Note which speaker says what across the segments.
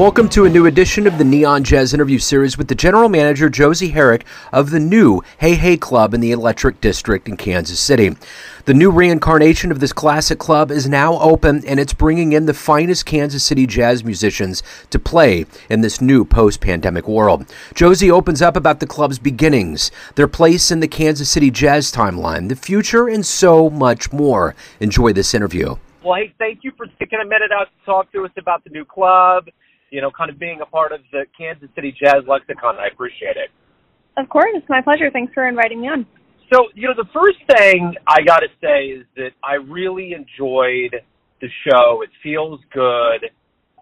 Speaker 1: Welcome to a new edition of the Neon Jazz interview series with the general manager Josie Herrick of the new Hey Hey Club in the Electric District in Kansas City. The new reincarnation of this classic club is now open and it's bringing in the finest Kansas City jazz musicians to play in this new post pandemic world. Josie opens up about the club's beginnings, their place in the Kansas City jazz timeline, the future, and so much more. Enjoy this interview.
Speaker 2: Well, hey, thank you for taking a minute out to talk to us about the new club you know, kind of being a part of the Kansas City Jazz Lexicon. I appreciate it.
Speaker 3: Of course, it's my pleasure. Thanks for inviting me on.
Speaker 2: So, you know, the first thing I got to say is that I really enjoyed the show. It feels good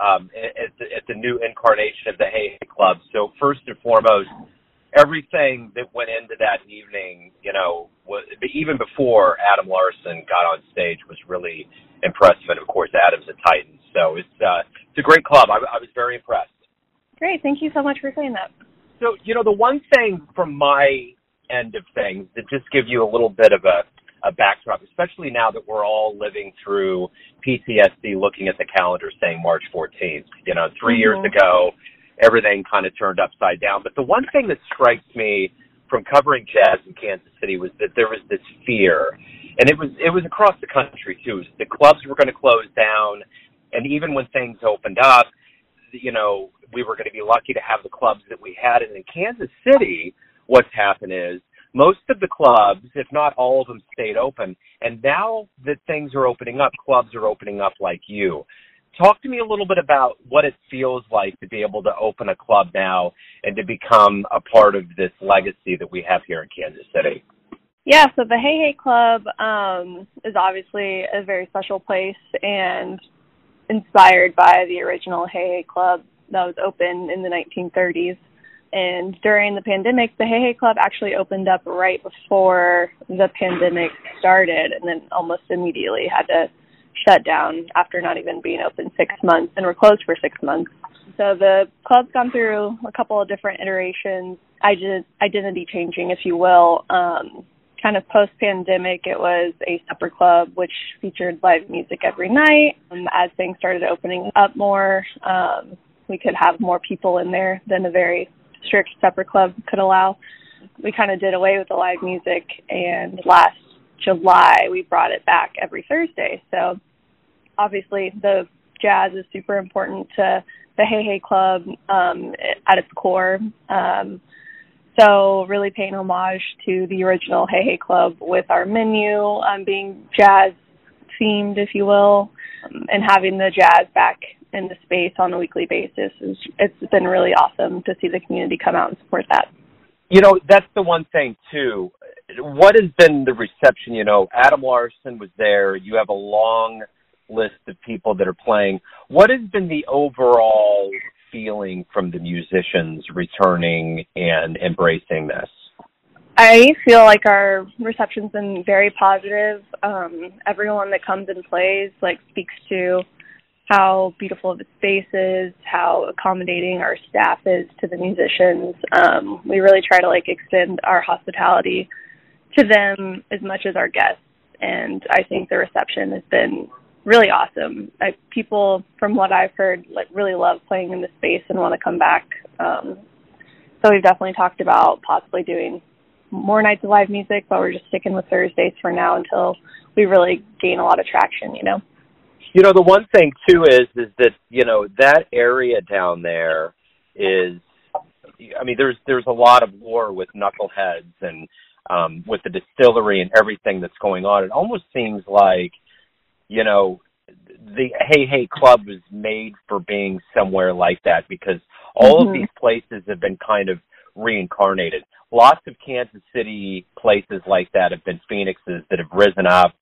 Speaker 2: um, at, the, at the new incarnation of the Hey Hey Club. So, first and foremost, everything that went into that evening, you know, was, even before Adam Larson got on stage was really impressive. And of course, Adam's a Titan. So it's uh, it's a great club. I, I was very impressed.
Speaker 3: Great, thank you so much for saying that.
Speaker 2: So you know, the one thing from my end of things that just give you a little bit of a a backdrop, especially now that we're all living through PTSD, looking at the calendar saying March 14th. You know, 3 mm-hmm. years ago, everything kind of turned upside down. But the one thing that strikes me from covering jazz in Kansas City was that there was this fear, and it was it was across the country too. The clubs were going to close down, and even when things opened up, you know, we were going to be lucky to have the clubs that we had. And in Kansas City, what's happened is most of the clubs, if not all of them, stayed open. And now that things are opening up, clubs are opening up like you. Talk to me a little bit about what it feels like to be able to open a club now and to become a part of this legacy that we have here in Kansas City.
Speaker 3: Yeah, so the Hey Hey Club um, is obviously a very special place, and inspired by the original Hey Hey Club that was open in the 1930s. And during the pandemic, the Hey Hey Club actually opened up right before the pandemic started and then almost immediately had to shut down after not even being open six months and were closed for six months. So the club's gone through a couple of different iterations, identity changing, if you will. Um, kind of post pandemic, it was a supper club which featured live music every night. Um, as things started opening up more, um, we could have more people in there than a very strict supper club could allow. We kind of did away with the live music, and last July we brought it back every Thursday. So obviously the jazz is super important to the Hey Hey Club um, at its core. Um, so really paying homage to the original Hey Hey Club with our menu um, being jazz themed, if you will, um, and having the jazz back in the space on a weekly basis is it's been really awesome to see the community come out and support that.
Speaker 2: You know, that's the one thing too. What has been the reception? You know, Adam Larson was there. You have a long list of people that are playing. What has been the overall feeling from the musicians returning and embracing this?
Speaker 3: I feel like our reception's been very positive. Um, everyone that comes and plays like speaks to how beautiful the space is, how accommodating our staff is to the musicians. Um, we really try to like extend our hospitality to them as much as our guests, and I think the reception has been really awesome. I, people, from what I've heard, like really love playing in the space and want to come back. Um, so we've definitely talked about possibly doing more nights of live music, but we're just sticking with Thursdays for now until we really gain a lot of traction. You know.
Speaker 2: You know, the one thing too is is that you know that area down there is. I mean, there's there's a lot of war with knuckleheads and um, with the distillery and everything that's going on. It almost seems like you know, the Hey Hey Club was made for being somewhere like that because all mm-hmm. of these places have been kind of reincarnated. Lots of Kansas City places like that have been phoenixes that have risen up.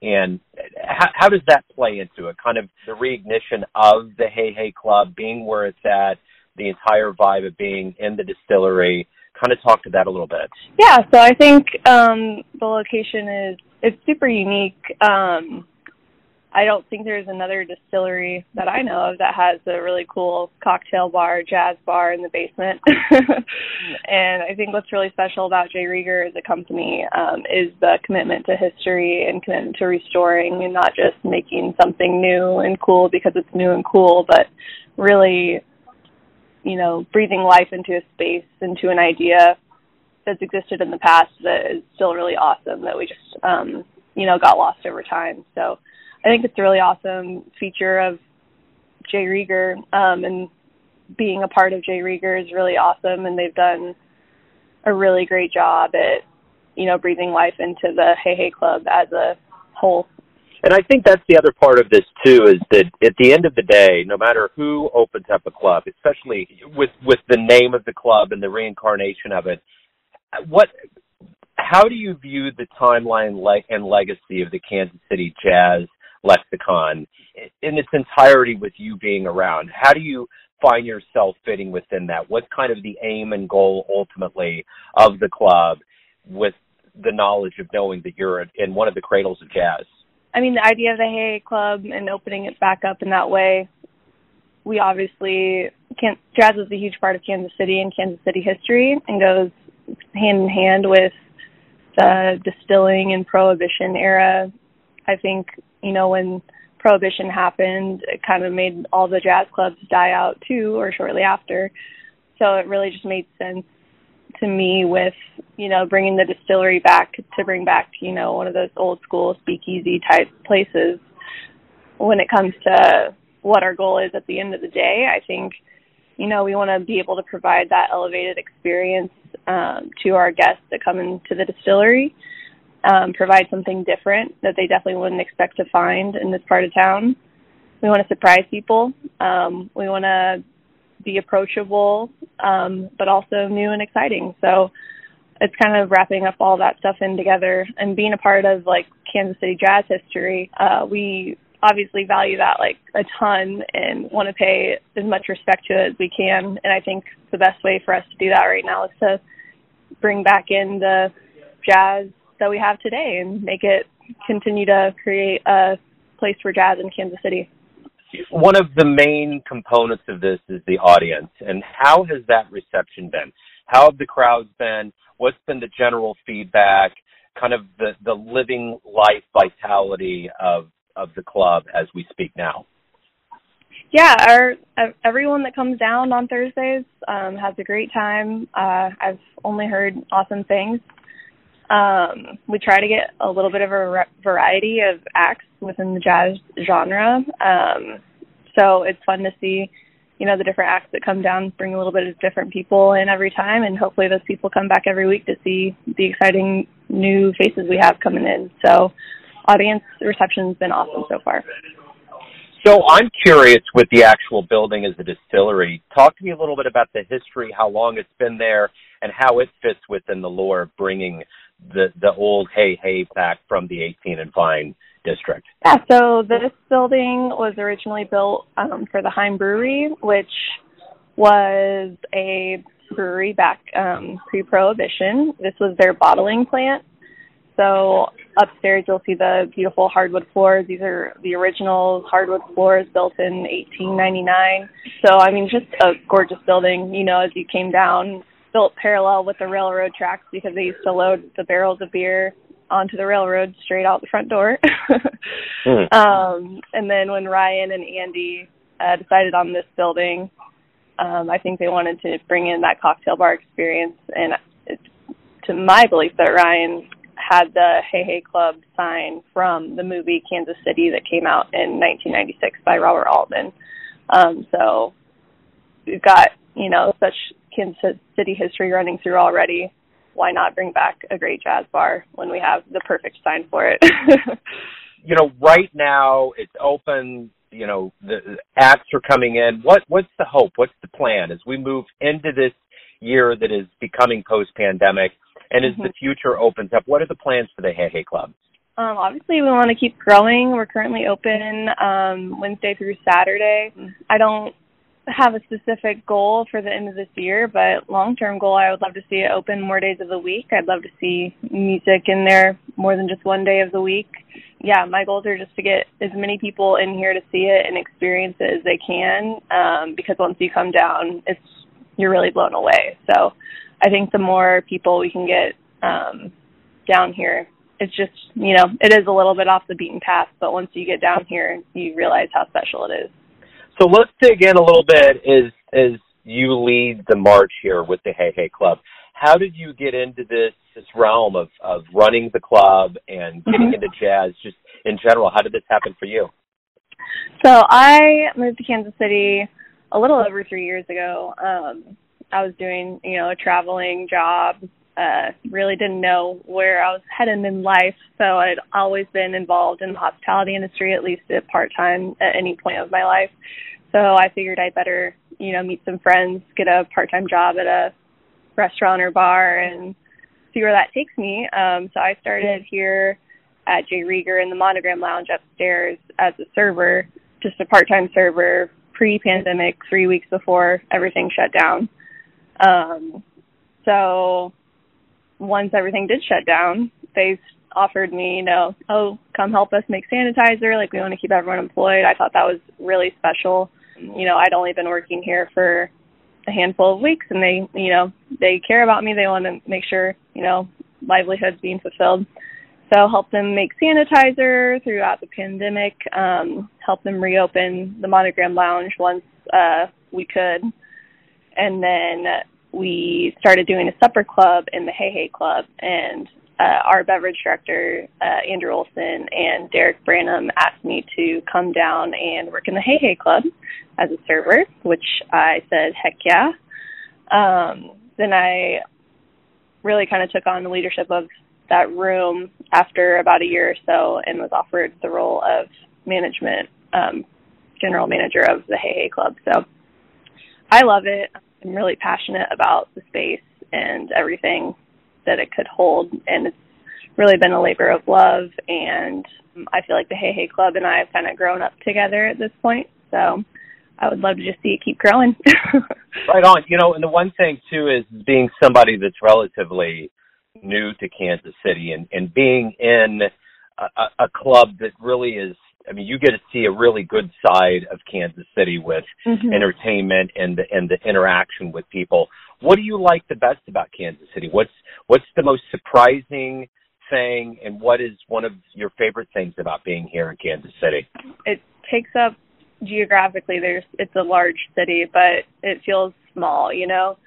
Speaker 2: And how, how does that play into it? Kind of the reignition of the Hey Hey Club being where it's at, the entire vibe of being in the distillery. Kind of talk to that a little bit.
Speaker 3: Yeah, so I think um, the location is it's super unique. Um, I don't think there's another distillery that I know of that has a really cool cocktail bar, jazz bar in the basement. and I think what's really special about J. Rieger as a company um, is the commitment to history and commitment to restoring and not just making something new and cool because it's new and cool, but really you know, breathing life into a space, into an idea that's existed in the past that is still really awesome that we just, um, you know, got lost over time. So I think it's a really awesome feature of J. Rieger, um, and being a part of J. Rieger is really awesome, and they've done a really great job at, you know, breathing life into the Hey Hey Club as a whole.
Speaker 2: And I think that's the other part of this too is that at the end of the day, no matter who opens up a club, especially with with the name of the club and the reincarnation of it, what how do you view the timeline and legacy of the Kansas City Jazz lexicon in its entirety with you being around? How do you find yourself fitting within that? What's kind of the aim and goal ultimately of the club with the knowledge of knowing that you're in one of the cradles of jazz?
Speaker 3: I mean, the idea of the Hey Club and opening it back up in that way, we obviously can jazz is a huge part of Kansas City and Kansas City history and goes hand in hand with the distilling and prohibition era. I think, you know, when prohibition happened, it kind of made all the jazz clubs die out too or shortly after. So it really just made sense to me with, you know, bringing the distillery back to bring back, you know, one of those old school speakeasy type places when it comes to what our goal is at the end of the day. I think, you know, we want to be able to provide that elevated experience um, to our guests that come into the distillery, um, provide something different that they definitely wouldn't expect to find in this part of town. We want to surprise people. Um, we want to be approachable, um, but also new and exciting. So it's kind of wrapping up all that stuff in together and being a part of like Kansas City jazz history. Uh, we obviously value that like a ton and want to pay as much respect to it as we can. And I think the best way for us to do that right now is to bring back in the jazz that we have today and make it continue to create a place for jazz in Kansas City.
Speaker 2: One of the main components of this is the audience. And how has that reception been? How have the crowds been? What's been the general feedback? Kind of the, the living life vitality of, of the club as we speak now?
Speaker 3: Yeah, our everyone that comes down on Thursdays um, has a great time. Uh, I've only heard awesome things. Um, we try to get a little bit of a variety of acts within the jazz genre. Um, so it's fun to see, you know, the different acts that come down bring a little bit of different people in every time, and hopefully those people come back every week to see the exciting new faces we have coming in. So audience reception's been awesome so far.
Speaker 2: So I'm curious with the actual building as a distillery. Talk to me a little bit about the history, how long it's been there, and how it fits within the lore of bringing the the old Hey Hey back from the 18 and Vine district.
Speaker 3: Yeah, so this building was originally built um, for the Heim Brewery, which was a brewery back um, pre-prohibition. This was their bottling plant. So upstairs you'll see the beautiful hardwood floors. These are the original hardwood floors built in 1899. So I mean, just a gorgeous building. You know, as you came down, built parallel with the railroad tracks because they used to load the barrels of beer onto the railroad straight out the front door. mm. um, and then when Ryan and Andy uh, decided on this building, um, I think they wanted to bring in that cocktail bar experience. And it's, to my belief, that Ryan had the Hey Hey Club sign from the movie Kansas City that came out in 1996 by Robert Altman. Um, so we've got you know such Kansas City history running through already. Why not bring back a great jazz bar when we have the perfect sign for it?
Speaker 2: you know, right now it's open. You know, the acts are coming in. What what's the hope? What's the plan as we move into this year that is becoming post pandemic? And as mm-hmm. the future opens up, what are the plans for the Hey Hey Club?
Speaker 3: Um, obviously, we want to keep growing. We're currently open um, Wednesday through Saturday. I don't have a specific goal for the end of this year, but long term goal, I would love to see it open more days of the week. I'd love to see music in there more than just one day of the week. Yeah, my goals are just to get as many people in here to see it and experience it as they can. Um, because once you come down, it's you're really blown away. So I think the more people we can get um, down here, it's just you know it is a little bit off the beaten path, but once you get down here, you realize how special it is.
Speaker 2: So let's dig in a little bit. Is is you lead the march here with the Hey Hey Club. How did you get into this this realm of of running the club and getting mm-hmm. into jazz just in general? How did this happen for you?
Speaker 3: So I moved to Kansas City a little over three years ago. Um, I was doing, you know, a traveling job. Uh, really didn't know where I was heading in life, so I'd always been involved in the hospitality industry, at least at part time at any point of my life. So I figured I'd better, you know, meet some friends, get a part time job at a restaurant or bar, and see where that takes me. Um, so I started here at J. Rieger in the Monogram Lounge upstairs as a server, just a part time server, pre pandemic, three weeks before everything shut down. Um, so once everything did shut down, they offered me, you know, oh, come help us make sanitizer. Like we want to keep everyone employed. I thought that was really special. You know, I'd only been working here for a handful of weeks and they, you know, they care about me. They want to make sure, you know, livelihoods being fulfilled. So help them make sanitizer throughout the pandemic, um, help them reopen the Monogram Lounge once uh, we could. And then we started doing a supper club in the Hey Hey Club. And uh, our beverage director, uh, Andrew Olson, and Derek Branham asked me to come down and work in the Hey Hey Club as a server, which I said, heck yeah. Um, then I really kind of took on the leadership of that room after about a year or so and was offered the role of management, um, general manager of the Hey Hey Club. So I love it. I'm really passionate about the space and everything that it could hold. And it's really been a labor of love. And I feel like the Hey Hey Club and I have kind of grown up together at this point. So I would love to just see it keep growing.
Speaker 2: right on. You know, and the one thing too is being somebody that's relatively new to Kansas City and, and being in a, a club that really is I mean, you get to see a really good side of Kansas City with mm-hmm. entertainment and the, and the interaction with people. What do you like the best about Kansas City? What's what's the most surprising thing, and what is one of your favorite things about being here in Kansas City?
Speaker 3: It takes up geographically. There's it's a large city, but it feels small. You know,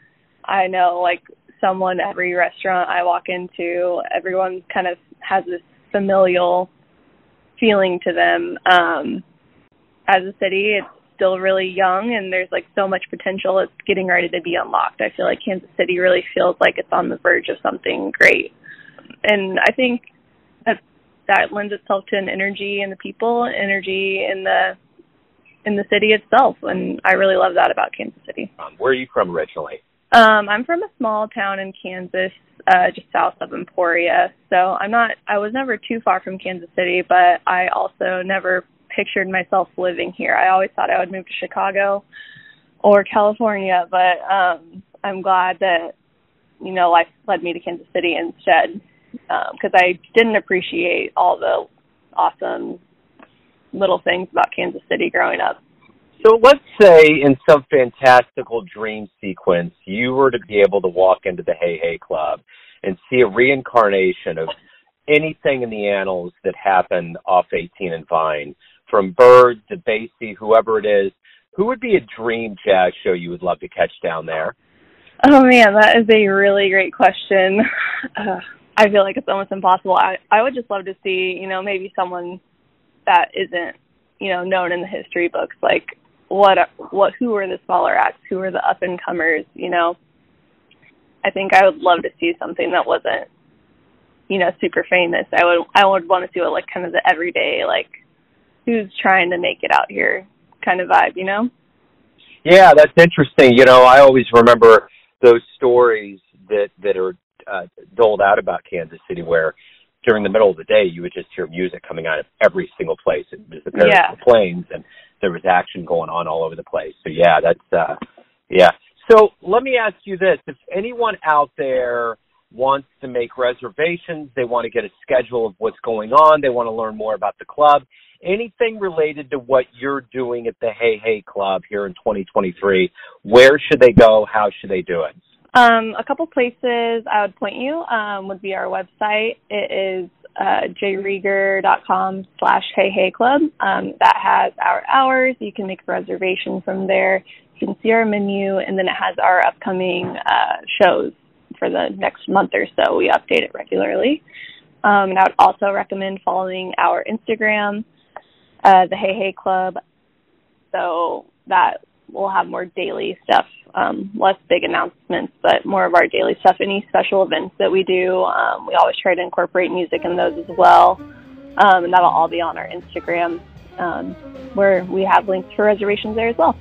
Speaker 3: I know like someone every restaurant I walk into, everyone kind of has this familial feeling to them. Um, as a city, it's still really young and there's like so much potential it's getting ready to be unlocked. I feel like Kansas City really feels like it's on the verge of something great. And I think that that lends itself to an energy in the people, energy in the in the city itself and I really love that about Kansas City.
Speaker 2: Um, where are you from originally?
Speaker 3: Um, I'm from a small town in Kansas, uh, just south of Emporia. So I'm not, I was never too far from Kansas City, but I also never pictured myself living here. I always thought I would move to Chicago or California, but um, I'm glad that, you know, life led me to Kansas City instead because um, I didn't appreciate all the awesome little things about Kansas City growing up.
Speaker 2: So let's say in some fantastical dream sequence, you were to be able to walk into the Hey Hey Club and see a reincarnation of anything in the annals that happened off 18 and Vine, from Bird to Basie, whoever it is. Who would be a dream jazz show you would love to catch down there?
Speaker 3: Oh man, that is a really great question. Uh, I feel like it's almost impossible. I I would just love to see, you know, maybe someone that isn't, you know, known in the history books, like what what who are the smaller acts, who are the up and comers, you know. I think I would love to see something that wasn't, you know, super famous. I would I would want to see what like kind of the everyday like who's trying to make it out here kind of vibe, you know?
Speaker 2: Yeah, that's interesting. You know, I always remember those stories that that are uh, doled out about Kansas City where during the middle of the day you would just hear music coming out of every single place. It was the yeah. planes and there was action going on all over the place. So yeah, that's uh yeah. So let me ask you this. If anyone out there wants to make reservations, they want to get a schedule of what's going on, they want to learn more about the club, anything related to what you're doing at the Hey Hey Club here in 2023, where should they go? How should they do it?
Speaker 3: Um, a couple places I would point you um, would be our website. It is uh, jrieger.com slash hey hey club. Um, that has our hours. You can make a reservation from there. You can see our menu, and then it has our upcoming uh, shows for the next month or so. We update it regularly. Um, and I would also recommend following our Instagram, uh, the Hey Hey Club. So that we'll have more daily stuff, um, less big announcements, but more of our daily stuff. Any special events that we do, um, we always try to incorporate music in those as well. Um, and that'll all be on our Instagram, um, where we have links for reservations there as well.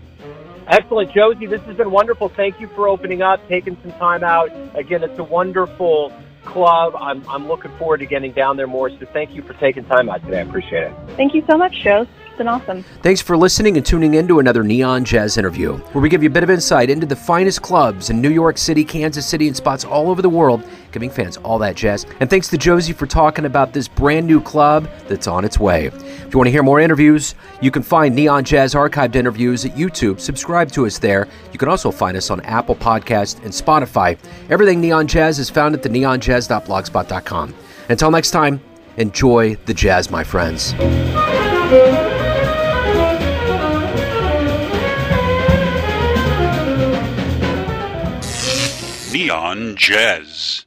Speaker 2: Excellent, Josie. This has been wonderful. Thank you for opening up, taking some time out. Again, it's a wonderful club. I'm, I'm looking forward to getting down there more. So thank you for taking time out today. I appreciate it.
Speaker 3: Thank you so much, Joe been awesome.
Speaker 1: Thanks for listening and tuning in to another Neon Jazz interview, where we give you a bit of insight into the finest clubs in New York City, Kansas City, and spots all over the world, giving fans all that jazz. And thanks to Josie for talking about this brand new club that's on its way. If you want to hear more interviews, you can find Neon Jazz archived interviews at YouTube. Subscribe to us there. You can also find us on Apple Podcast and Spotify. Everything Neon Jazz is found at the neonjazz.blogspot.com. Until next time, enjoy the jazz, my friends.
Speaker 4: Neon Jazz.